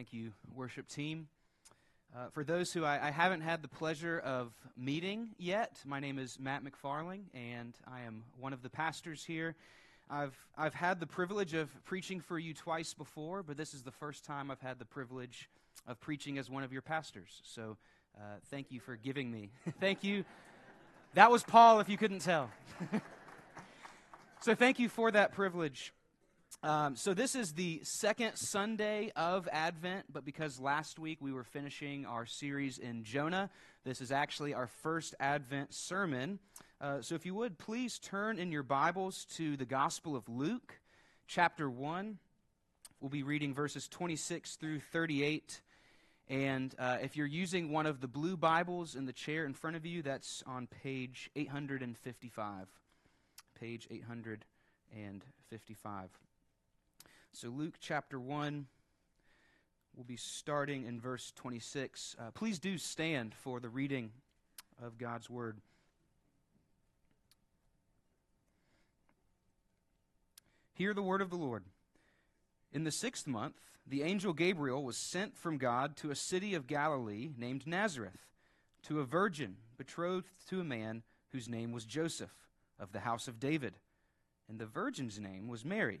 Thank you, worship team. Uh, for those who I, I, haven't had the pleasure of meeting yet, my name is Matt McFarling, and I am one of the pastors here. I've, I've had the privilege of preaching for you twice before, but this is the first time I've had the privilege of preaching as one of your pastors. So uh, thank you for giving me. thank you. That was Paul, if you couldn't tell. so thank you for that privilege. Um, so, this is the second Sunday of Advent, but because last week we were finishing our series in Jonah, this is actually our first Advent sermon. Uh, so, if you would, please turn in your Bibles to the Gospel of Luke, chapter 1. We'll be reading verses 26 through 38. And uh, if you're using one of the blue Bibles in the chair in front of you, that's on page 855. Page 855. So, Luke chapter 1, we'll be starting in verse 26. Uh, please do stand for the reading of God's word. Hear the word of the Lord. In the sixth month, the angel Gabriel was sent from God to a city of Galilee named Nazareth, to a virgin betrothed to a man whose name was Joseph, of the house of David. And the virgin's name was Mary.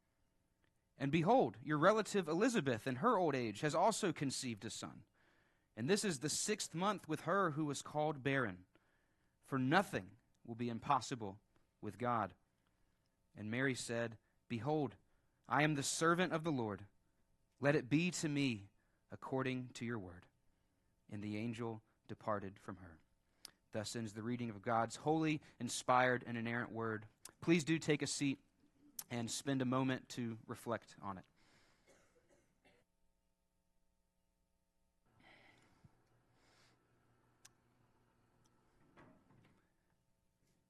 And behold, your relative Elizabeth, in her old age, has also conceived a son. And this is the sixth month with her who was called barren. For nothing will be impossible with God. And Mary said, Behold, I am the servant of the Lord. Let it be to me according to your word. And the angel departed from her. Thus ends the reading of God's holy, inspired, and inerrant word. Please do take a seat and spend a moment to reflect on it.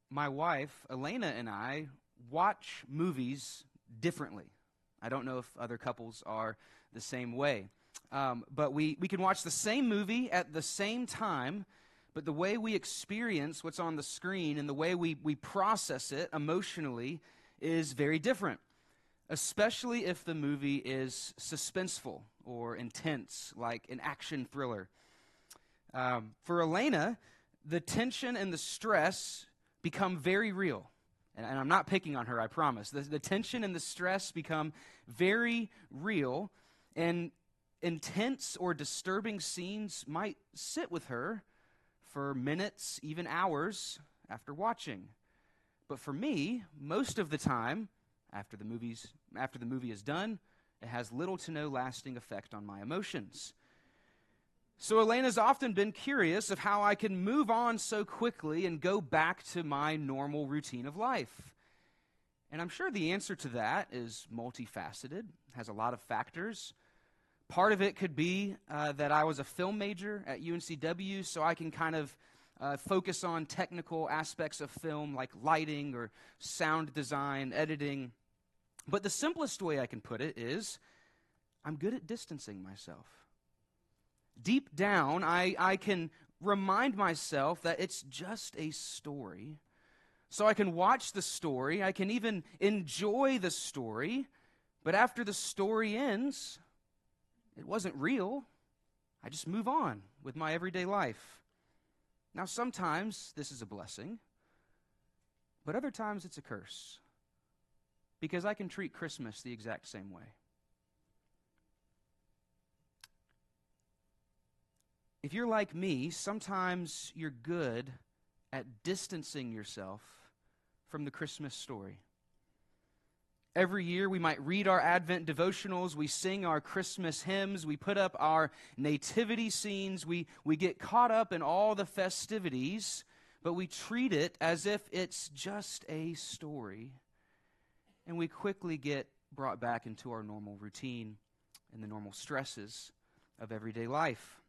My wife, Elena, and I watch movies differently. I don't know if other couples are the same way. Um, but we, we can watch the same movie at the same time, but the way we experience what's on the screen and the way we, we process it emotionally is very different, especially if the movie is suspenseful or intense, like an action thriller. Um, for Elena, the tension and the stress become very real. And, and I'm not picking on her, I promise. The, the tension and the stress become very real, and intense or disturbing scenes might sit with her for minutes, even hours after watching. But for me, most of the time, after the, movies, after the movie is done, it has little to no lasting effect on my emotions. So Elena's often been curious of how I can move on so quickly and go back to my normal routine of life. And I'm sure the answer to that is multifaceted, has a lot of factors. Part of it could be uh, that I was a film major at UNCW, so I can kind of uh, focus on technical aspects of film like lighting or sound design, editing. But the simplest way I can put it is I'm good at distancing myself. Deep down, I, I can remind myself that it's just a story. So I can watch the story, I can even enjoy the story, but after the story ends, it wasn't real. I just move on with my everyday life. Now, sometimes this is a blessing, but other times it's a curse because I can treat Christmas the exact same way. if you're like me, sometimes you're good at distancing yourself from the Christmas story. Every year, we might read our Advent devotionals, we sing our Christmas hymns, we put up our nativity scenes, we, we get caught up in all the festivities, but we treat it as if it's just a story. And we quickly get brought back into our normal routine and the normal stresses of everyday life.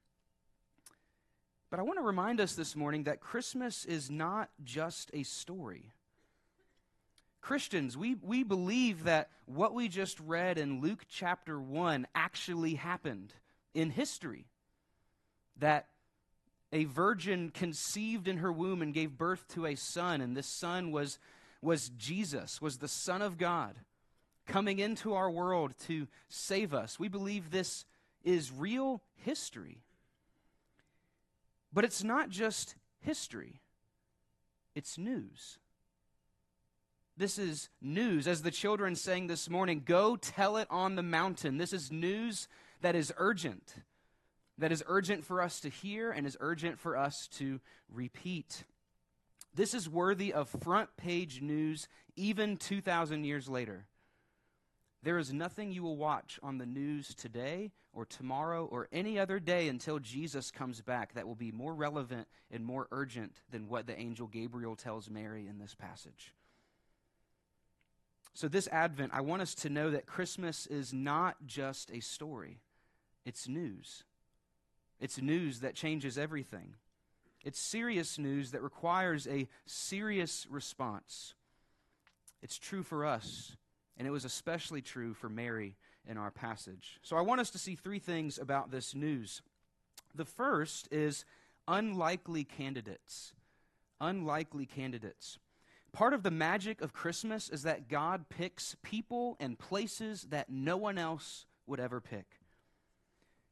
But I want to remind us this morning that Christmas is not just a story. Christians, we, we believe that what we just read in Luke chapter 1 actually happened in history. That a virgin conceived in her womb and gave birth to a son, and this son was, was Jesus, was the Son of God, coming into our world to save us. We believe this is real history. But it's not just history, it's news. This is news. As the children sang this morning, go tell it on the mountain. This is news that is urgent, that is urgent for us to hear and is urgent for us to repeat. This is worthy of front page news even 2,000 years later. There is nothing you will watch on the news today or tomorrow or any other day until Jesus comes back that will be more relevant and more urgent than what the angel Gabriel tells Mary in this passage. So, this Advent, I want us to know that Christmas is not just a story, it's news. It's news that changes everything. It's serious news that requires a serious response. It's true for us and it was especially true for Mary in our passage. So I want us to see three things about this news. The first is unlikely candidates. Unlikely candidates. Part of the magic of Christmas is that God picks people and places that no one else would ever pick.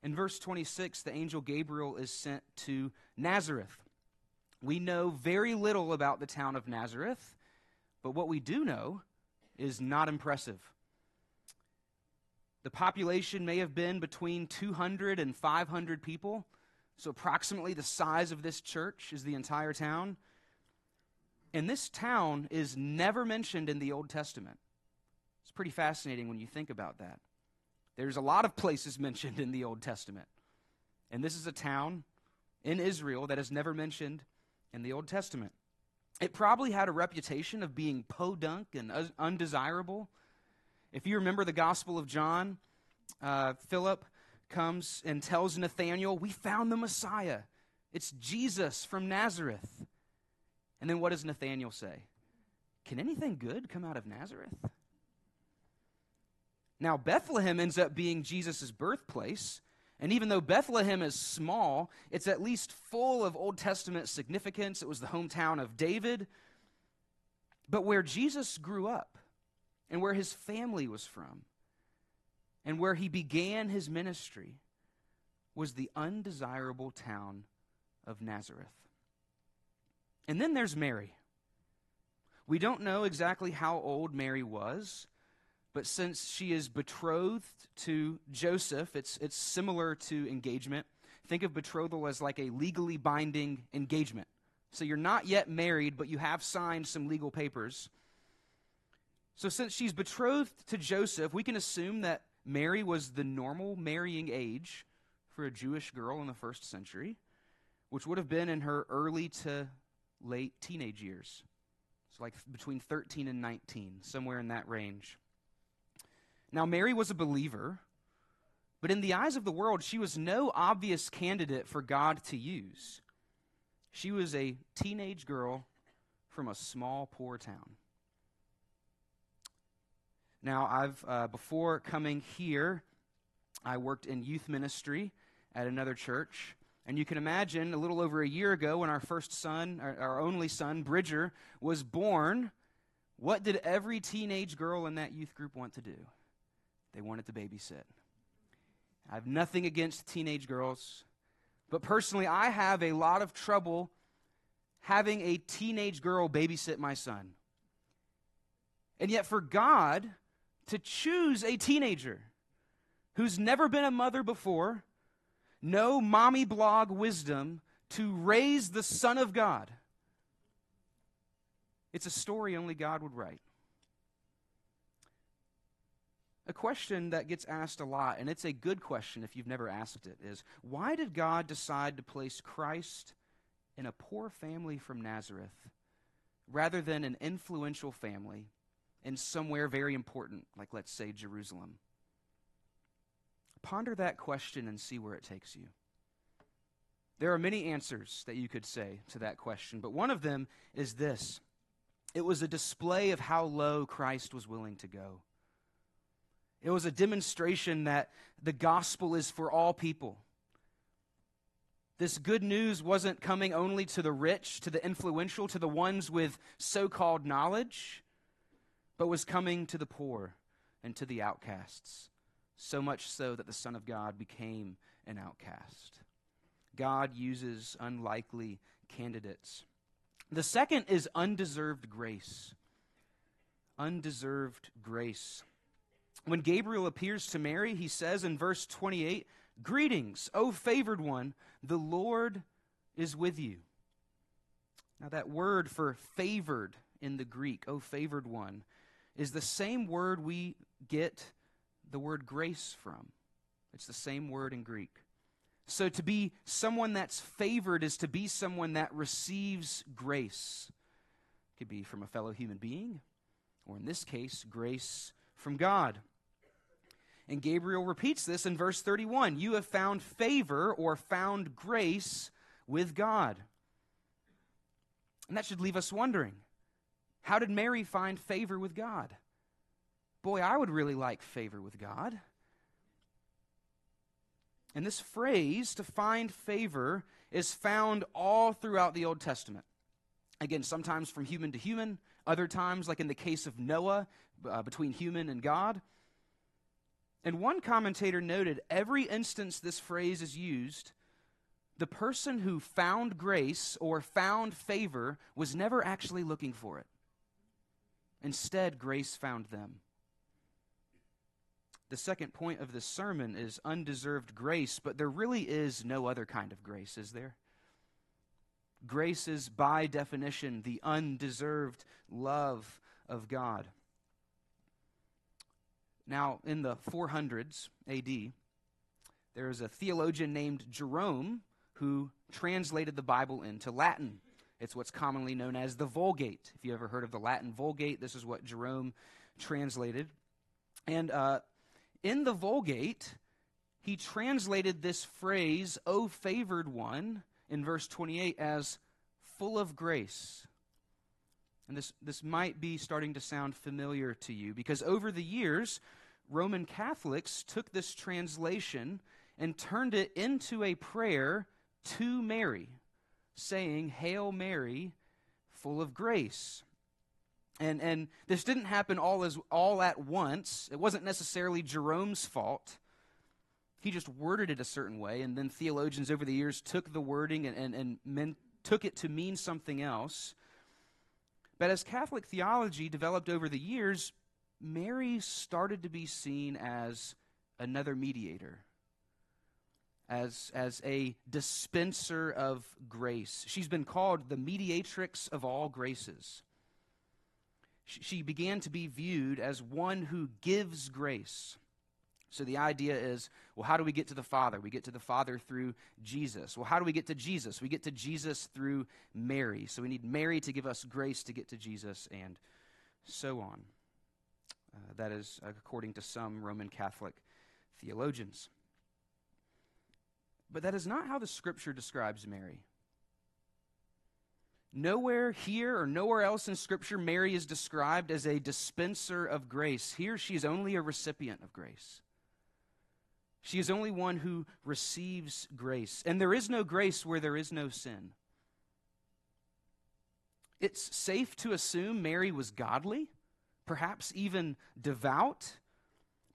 In verse 26, the angel Gabriel is sent to Nazareth. We know very little about the town of Nazareth, but what we do know is not impressive. The population may have been between 200 and 500 people, so approximately the size of this church is the entire town. And this town is never mentioned in the Old Testament. It's pretty fascinating when you think about that. There's a lot of places mentioned in the Old Testament. And this is a town in Israel that is never mentioned in the Old Testament. It probably had a reputation of being podunk and undesirable. If you remember the Gospel of John, uh, Philip comes and tells Nathanael, We found the Messiah. It's Jesus from Nazareth. And then what does Nathanael say? Can anything good come out of Nazareth? Now, Bethlehem ends up being Jesus' birthplace. And even though Bethlehem is small, it's at least full of Old Testament significance. It was the hometown of David. But where Jesus grew up and where his family was from and where he began his ministry was the undesirable town of Nazareth. And then there's Mary. We don't know exactly how old Mary was. But since she is betrothed to Joseph, it's, it's similar to engagement. Think of betrothal as like a legally binding engagement. So you're not yet married, but you have signed some legal papers. So since she's betrothed to Joseph, we can assume that Mary was the normal marrying age for a Jewish girl in the first century, which would have been in her early to late teenage years. So, like between 13 and 19, somewhere in that range. Now, Mary was a believer, but in the eyes of the world, she was no obvious candidate for God to use. She was a teenage girl from a small, poor town. Now, I've, uh, before coming here, I worked in youth ministry at another church. And you can imagine a little over a year ago when our first son, our, our only son, Bridger, was born, what did every teenage girl in that youth group want to do? They wanted to babysit. I have nothing against teenage girls, but personally, I have a lot of trouble having a teenage girl babysit my son. And yet, for God to choose a teenager who's never been a mother before, no mommy blog wisdom to raise the Son of God. It's a story only God would write. A question that gets asked a lot, and it's a good question if you've never asked it, is why did God decide to place Christ in a poor family from Nazareth rather than an influential family in somewhere very important, like let's say Jerusalem? Ponder that question and see where it takes you. There are many answers that you could say to that question, but one of them is this it was a display of how low Christ was willing to go. It was a demonstration that the gospel is for all people. This good news wasn't coming only to the rich, to the influential, to the ones with so called knowledge, but was coming to the poor and to the outcasts. So much so that the Son of God became an outcast. God uses unlikely candidates. The second is undeserved grace. Undeserved grace. When Gabriel appears to Mary, he says in verse 28 Greetings, O favored one, the Lord is with you. Now, that word for favored in the Greek, O favored one, is the same word we get the word grace from. It's the same word in Greek. So, to be someone that's favored is to be someone that receives grace. It could be from a fellow human being, or in this case, grace from God. And Gabriel repeats this in verse 31 You have found favor or found grace with God. And that should leave us wondering how did Mary find favor with God? Boy, I would really like favor with God. And this phrase, to find favor, is found all throughout the Old Testament. Again, sometimes from human to human, other times, like in the case of Noah, uh, between human and God. And one commentator noted every instance this phrase is used, the person who found grace or found favor was never actually looking for it. Instead, grace found them. The second point of this sermon is undeserved grace, but there really is no other kind of grace, is there? Grace is, by definition, the undeserved love of God. Now, in the 400s AD, there is a theologian named Jerome who translated the Bible into Latin. It's what's commonly known as the Vulgate. If you ever heard of the Latin Vulgate, this is what Jerome translated. And uh, in the Vulgate, he translated this phrase, O favored one, in verse 28 as full of grace. And this, this might be starting to sound familiar to you because over the years, Roman Catholics took this translation and turned it into a prayer to Mary, saying, Hail Mary, full of grace. And, and this didn't happen all, as, all at once. It wasn't necessarily Jerome's fault. He just worded it a certain way, and then theologians over the years took the wording and, and, and meant, took it to mean something else. But as Catholic theology developed over the years, Mary started to be seen as another mediator, as, as a dispenser of grace. She's been called the mediatrix of all graces she began to be viewed as one who gives grace. So the idea is well, how do we get to the Father? We get to the Father through Jesus. Well, how do we get to Jesus? We get to Jesus through Mary. So we need Mary to give us grace to get to Jesus, and so on. Uh, that is according to some Roman Catholic theologians. But that is not how the Scripture describes Mary. Nowhere here or nowhere else in Scripture, Mary is described as a dispenser of grace. Here, she is only a recipient of grace. She is only one who receives grace. And there is no grace where there is no sin. It's safe to assume Mary was godly, perhaps even devout,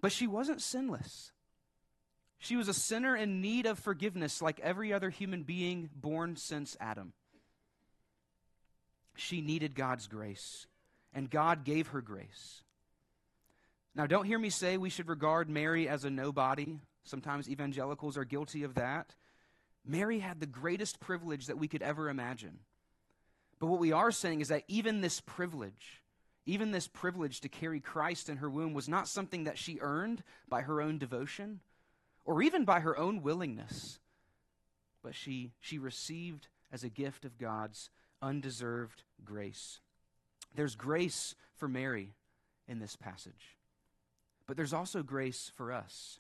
but she wasn't sinless. She was a sinner in need of forgiveness like every other human being born since Adam. She needed God's grace, and God gave her grace. Now, don't hear me say we should regard Mary as a nobody, Sometimes evangelicals are guilty of that. Mary had the greatest privilege that we could ever imagine. But what we are saying is that even this privilege, even this privilege to carry Christ in her womb, was not something that she earned by her own devotion or even by her own willingness, but she, she received as a gift of God's undeserved grace. There's grace for Mary in this passage, but there's also grace for us.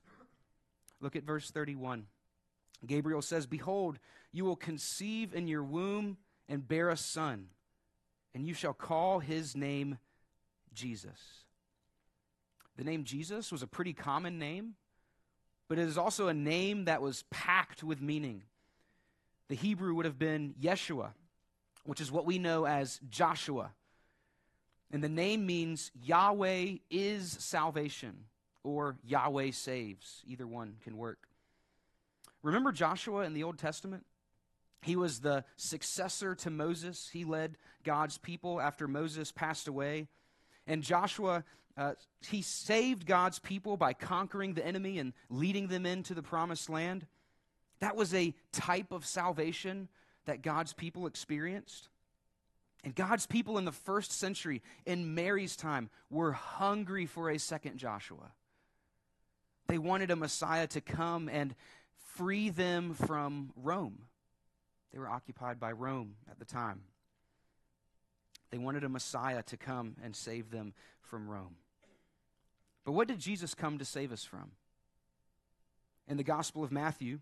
Look at verse 31. Gabriel says, Behold, you will conceive in your womb and bear a son, and you shall call his name Jesus. The name Jesus was a pretty common name, but it is also a name that was packed with meaning. The Hebrew would have been Yeshua, which is what we know as Joshua. And the name means Yahweh is salvation or Yahweh saves. Either one can work. Remember Joshua in the Old Testament? He was the successor to Moses. He led God's people after Moses passed away. And Joshua, uh, he saved God's people by conquering the enemy and leading them into the promised land. That was a type of salvation that God's people experienced. And God's people in the first century, in Mary's time, were hungry for a second Joshua. They wanted a Messiah to come and free them from Rome. They were occupied by Rome at the time. They wanted a Messiah to come and save them from Rome. But what did Jesus come to save us from? In the Gospel of Matthew,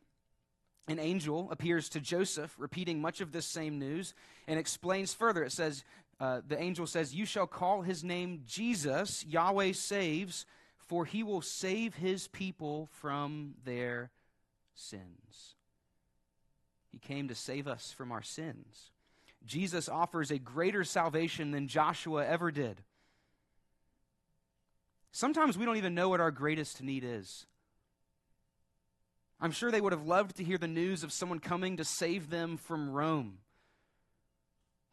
an angel appears to Joseph, repeating much of this same news, and explains further. It says, uh, The angel says, You shall call his name Jesus, Yahweh saves, for he will save his people from their sins. He came to save us from our sins. Jesus offers a greater salvation than Joshua ever did. Sometimes we don't even know what our greatest need is. I'm sure they would have loved to hear the news of someone coming to save them from Rome.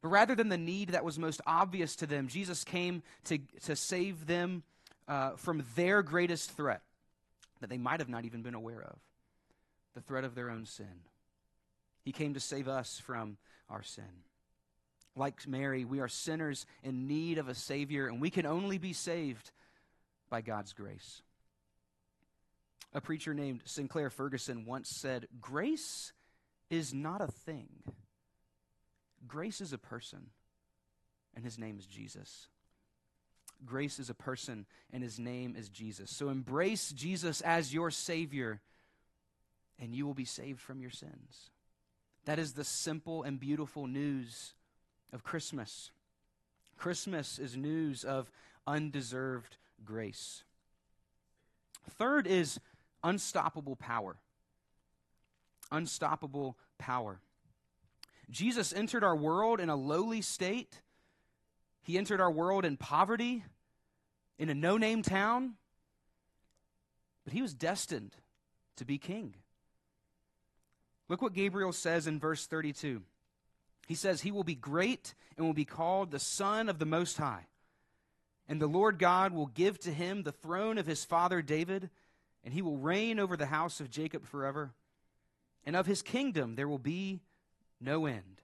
But rather than the need that was most obvious to them, Jesus came to, to save them uh, from their greatest threat that they might have not even been aware of the threat of their own sin. He came to save us from our sin. Like Mary, we are sinners in need of a Savior, and we can only be saved by God's grace. A preacher named Sinclair Ferguson once said, Grace is not a thing, grace is a person, and his name is Jesus. Grace is a person, and his name is Jesus. So embrace Jesus as your Savior, and you will be saved from your sins. That is the simple and beautiful news of Christmas. Christmas is news of undeserved grace. Third is unstoppable power. Unstoppable power. Jesus entered our world in a lowly state. He entered our world in poverty, in a no name town, but he was destined to be king. Look what Gabriel says in verse 32. He says, He will be great and will be called the Son of the Most High. And the Lord God will give to him the throne of his father David and he will reign over the house of Jacob forever, and of his kingdom there will be no end.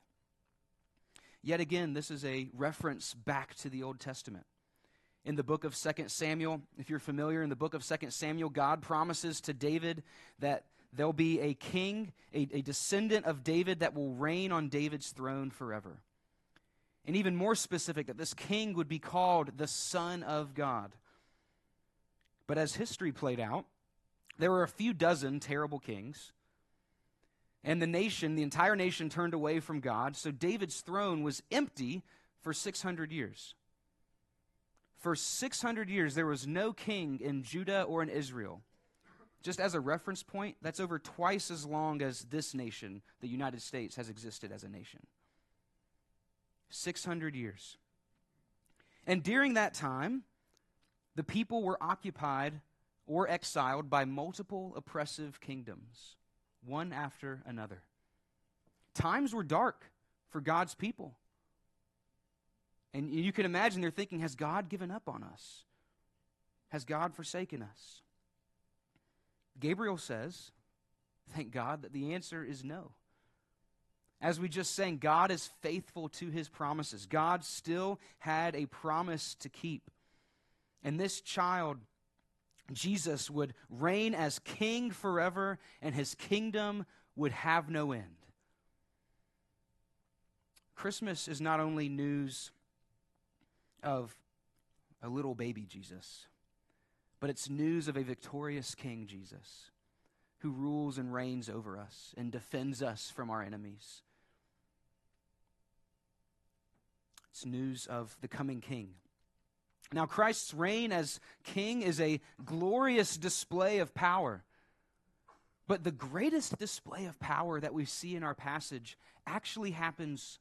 Yet again, this is a reference back to the Old Testament. In the book of 2 Samuel, if you're familiar, in the book of 2 Samuel, God promises to David that there'll be a king, a, a descendant of David that will reign on David's throne forever. And even more specific, that this king would be called the Son of God. But as history played out, there were a few dozen terrible kings. And the nation, the entire nation, turned away from God. So David's throne was empty for 600 years. For 600 years, there was no king in Judah or in Israel. Just as a reference point, that's over twice as long as this nation, the United States, has existed as a nation. 600 years. And during that time, the people were occupied or exiled by multiple oppressive kingdoms, one after another. Times were dark for God's people. And you can imagine they're thinking, has God given up on us? Has God forsaken us? Gabriel says, thank God that the answer is no. As we just sang, God is faithful to his promises. God still had a promise to keep. And this child, Jesus, would reign as king forever, and his kingdom would have no end. Christmas is not only news of a little baby Jesus, but it's news of a victorious King Jesus who rules and reigns over us and defends us from our enemies. It's news of the coming King. Now, Christ's reign as King is a glorious display of power. But the greatest display of power that we see in our passage actually happens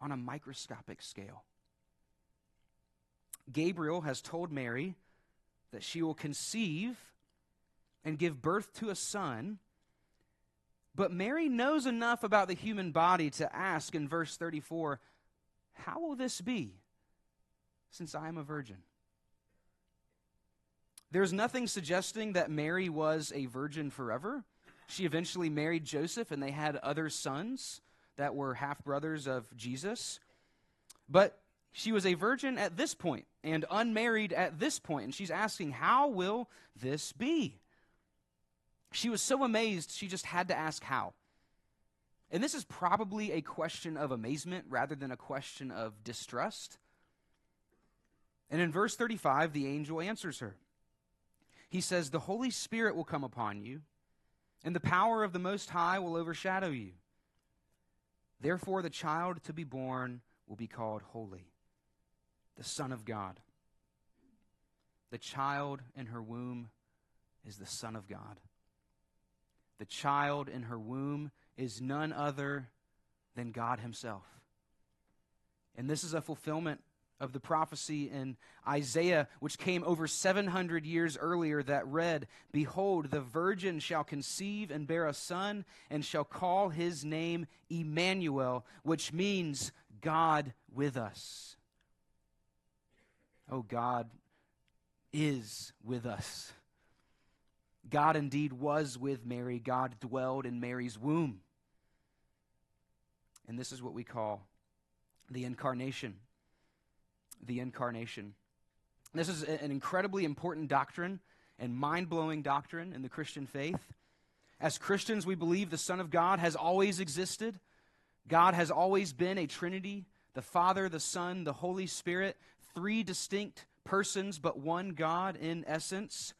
on a microscopic scale. Gabriel has told Mary that she will conceive and give birth to a son. But Mary knows enough about the human body to ask in verse 34 How will this be, since I am a virgin? There's nothing suggesting that Mary was a virgin forever. She eventually married Joseph, and they had other sons that were half brothers of Jesus. But she was a virgin at this point and unmarried at this point, and she's asking, How will this be? She was so amazed, she just had to ask how. And this is probably a question of amazement rather than a question of distrust. And in verse 35, the angel answers her. He says, The Holy Spirit will come upon you, and the power of the Most High will overshadow you. Therefore, the child to be born will be called Holy, the Son of God. The child in her womb is the Son of God. The child in her womb is none other than God Himself. And this is a fulfillment of the prophecy in Isaiah, which came over 700 years earlier, that read, Behold, the virgin shall conceive and bear a son, and shall call his name Emmanuel, which means God with us. Oh, God is with us. God indeed was with Mary, God dwelled in Mary's womb. And this is what we call the incarnation the incarnation. This is an incredibly important doctrine and mind blowing doctrine in the Christian faith. As Christians, we believe the Son of God has always existed. God has always been a Trinity the Father, the Son, the Holy Spirit, three distinct persons, but one God in essence.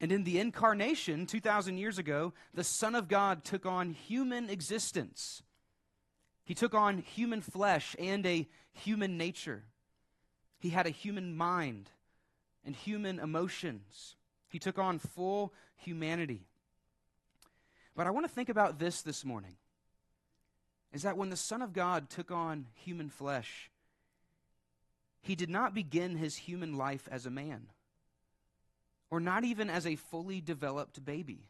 And in the incarnation, 2,000 years ago, the Son of God took on human existence. He took on human flesh and a human nature. He had a human mind and human emotions. He took on full humanity. But I want to think about this this morning is that when the Son of God took on human flesh, he did not begin his human life as a man, or not even as a fully developed baby.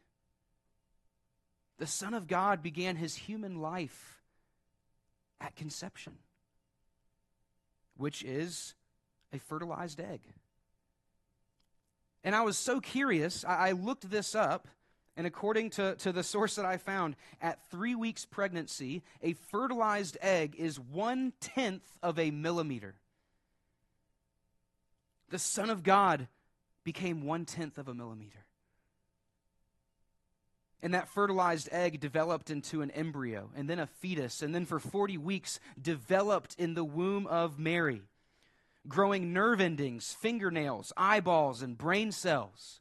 The Son of God began his human life at conception, which is a fertilized egg. And I was so curious, I, I looked this up, and according to, to the source that I found, at three weeks pregnancy, a fertilized egg is one tenth of a millimeter. The Son of God became one tenth of a millimeter. And that fertilized egg developed into an embryo, and then a fetus, and then for 40 weeks developed in the womb of Mary growing nerve endings, fingernails, eyeballs, and brain cells.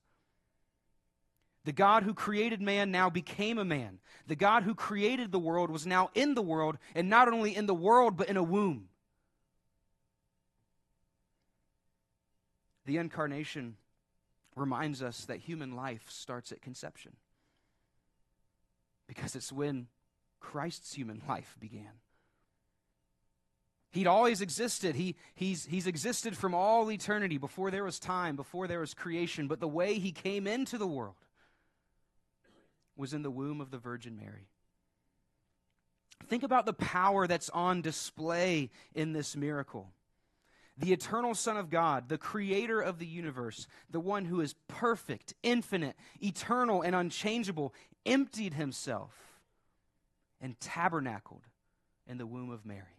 The God who created man now became a man. The God who created the world was now in the world, and not only in the world, but in a womb. The incarnation reminds us that human life starts at conception because it's when Christ's human life began. He'd always existed. He, he's, he's existed from all eternity, before there was time, before there was creation. But the way he came into the world was in the womb of the Virgin Mary. Think about the power that's on display in this miracle. the eternal Son of God, the creator of the universe, the one who is perfect, infinite, eternal, and unchangeable, emptied himself and tabernacled in the womb of Mary,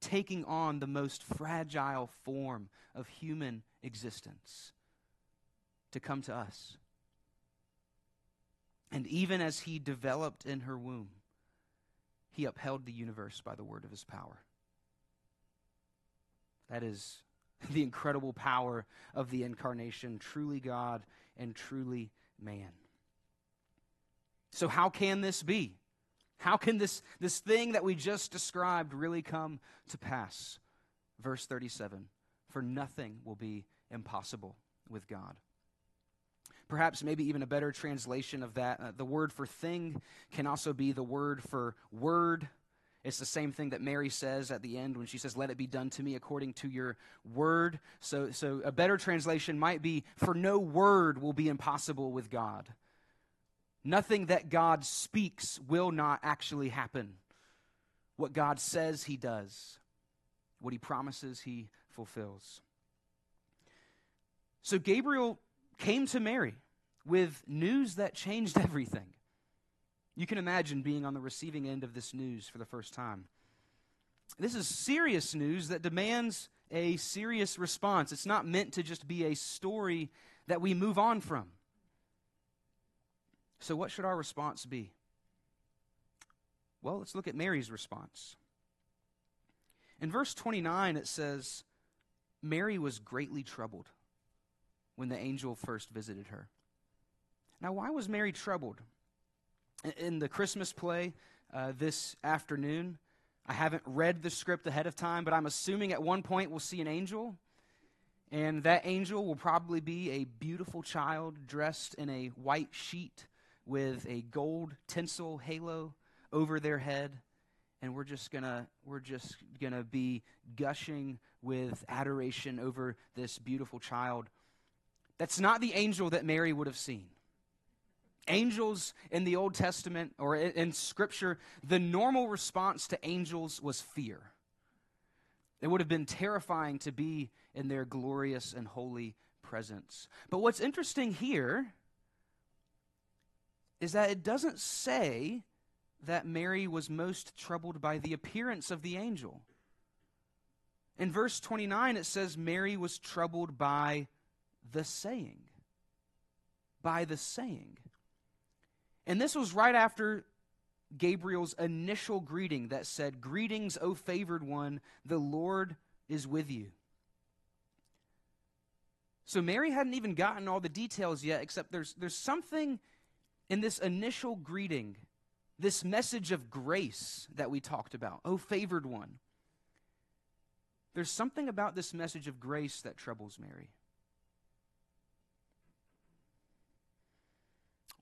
taking on the most fragile form of human existence to come to us. And even as he developed in her womb, he upheld the universe by the word of his power. That is the incredible power of the incarnation, truly God and truly man. So, how can this be? How can this, this thing that we just described really come to pass? Verse 37 For nothing will be impossible with God. Perhaps, maybe even a better translation of that, uh, the word for thing can also be the word for word it's the same thing that Mary says at the end when she says, Let it be done to me according to your word. So, so a better translation might be, For no word will be impossible with God. Nothing that God speaks will not actually happen. What God says, he does. What he promises, he fulfills. So Gabriel came to Mary with news that changed everything. You can imagine being on the receiving end of this news for the first time. This is serious news that demands a serious response. It's not meant to just be a story that we move on from. So, what should our response be? Well, let's look at Mary's response. In verse 29, it says, Mary was greatly troubled when the angel first visited her. Now, why was Mary troubled? in the Christmas play uh, this afternoon. I haven't read the script ahead of time, but I'm assuming at one point we'll see an angel. And that angel will probably be a beautiful child dressed in a white sheet with a gold tinsel halo over their head. And we're just gonna we're just gonna be gushing with adoration over this beautiful child. That's not the angel that Mary would have seen. Angels in the Old Testament or in Scripture, the normal response to angels was fear. It would have been terrifying to be in their glorious and holy presence. But what's interesting here is that it doesn't say that Mary was most troubled by the appearance of the angel. In verse 29, it says Mary was troubled by the saying. By the saying. And this was right after Gabriel's initial greeting that said, Greetings, O favored one, the Lord is with you. So Mary hadn't even gotten all the details yet, except there's, there's something in this initial greeting, this message of grace that we talked about. Oh, favored one. There's something about this message of grace that troubles Mary.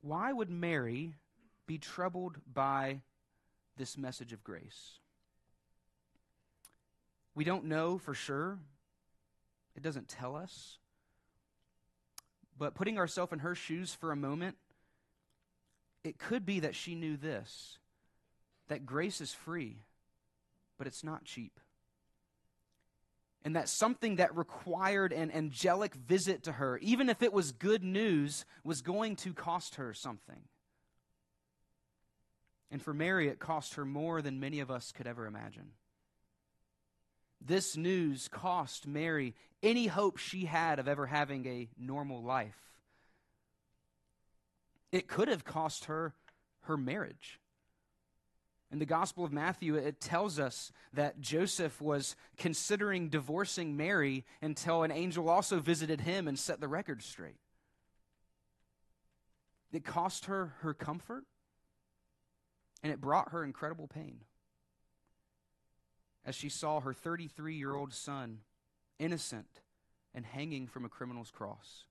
Why would Mary be troubled by this message of grace? We don't know for sure. It doesn't tell us. But putting ourselves in her shoes for a moment, it could be that she knew this that grace is free, but it's not cheap and that something that required an angelic visit to her, even if it was good news, was going to cost her something. And for Mary, it cost her more than many of us could ever imagine. This news cost Mary any hope she had of ever having a normal life. It could have cost her her marriage. In the Gospel of Matthew, it tells us that Joseph was considering divorcing Mary until an angel also visited him and set the record straight. It cost her her comfort, and it brought her incredible pain as she saw her 33 year old son innocent and hanging from a criminal's cross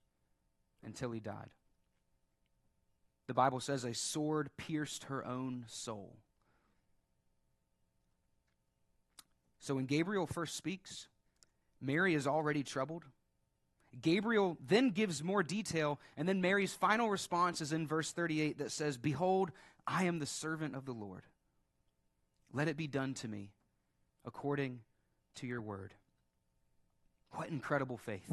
until he died. The Bible says a sword pierced her own soul. So when Gabriel first speaks, Mary is already troubled. Gabriel then gives more detail, and then Mary's final response is in verse 38 that says, Behold, I am the servant of the Lord. Let it be done to me according to your word. What incredible faith.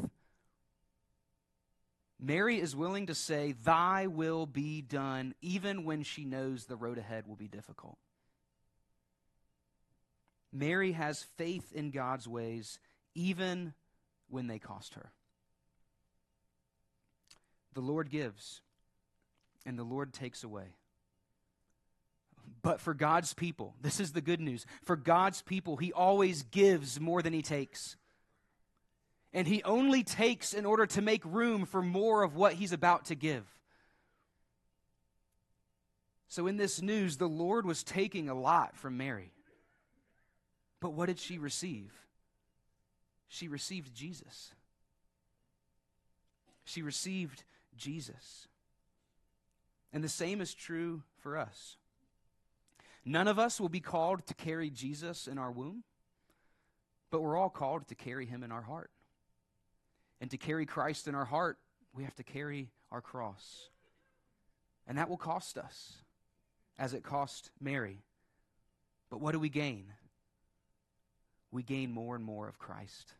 Mary is willing to say, Thy will be done, even when she knows the road ahead will be difficult. Mary has faith in God's ways, even when they cost her. The Lord gives, and the Lord takes away. But for God's people, this is the good news. For God's people, He always gives more than He takes. And He only takes in order to make room for more of what He's about to give. So, in this news, the Lord was taking a lot from Mary. But what did she receive? She received Jesus. She received Jesus. And the same is true for us. None of us will be called to carry Jesus in our womb, but we're all called to carry him in our heart. And to carry Christ in our heart, we have to carry our cross. And that will cost us, as it cost Mary. But what do we gain? We gain more and more of Christ.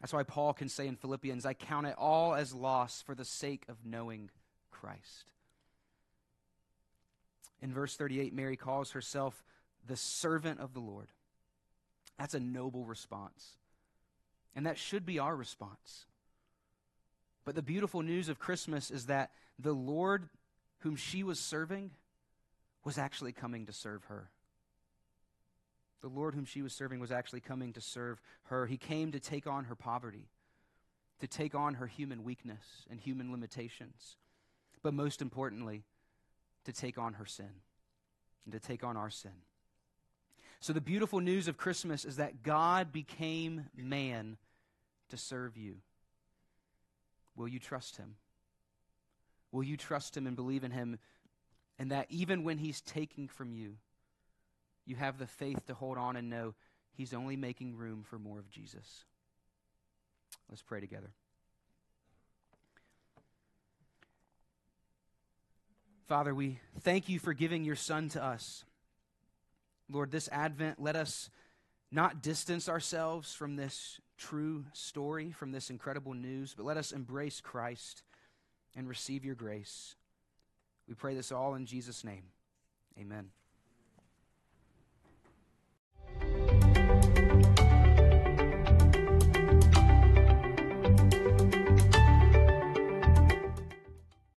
That's why Paul can say in Philippians, I count it all as loss for the sake of knowing Christ. In verse 38, Mary calls herself the servant of the Lord. That's a noble response. And that should be our response. But the beautiful news of Christmas is that the Lord whom she was serving was actually coming to serve her. The Lord whom she was serving was actually coming to serve her. He came to take on her poverty, to take on her human weakness and human limitations, but most importantly, to take on her sin and to take on our sin. So, the beautiful news of Christmas is that God became man to serve you. Will you trust him? Will you trust him and believe in him? And that even when he's taking from you, you have the faith to hold on and know He's only making room for more of Jesus. Let's pray together. Father, we thank you for giving your Son to us. Lord, this Advent, let us not distance ourselves from this true story, from this incredible news, but let us embrace Christ and receive your grace. We pray this all in Jesus' name. Amen.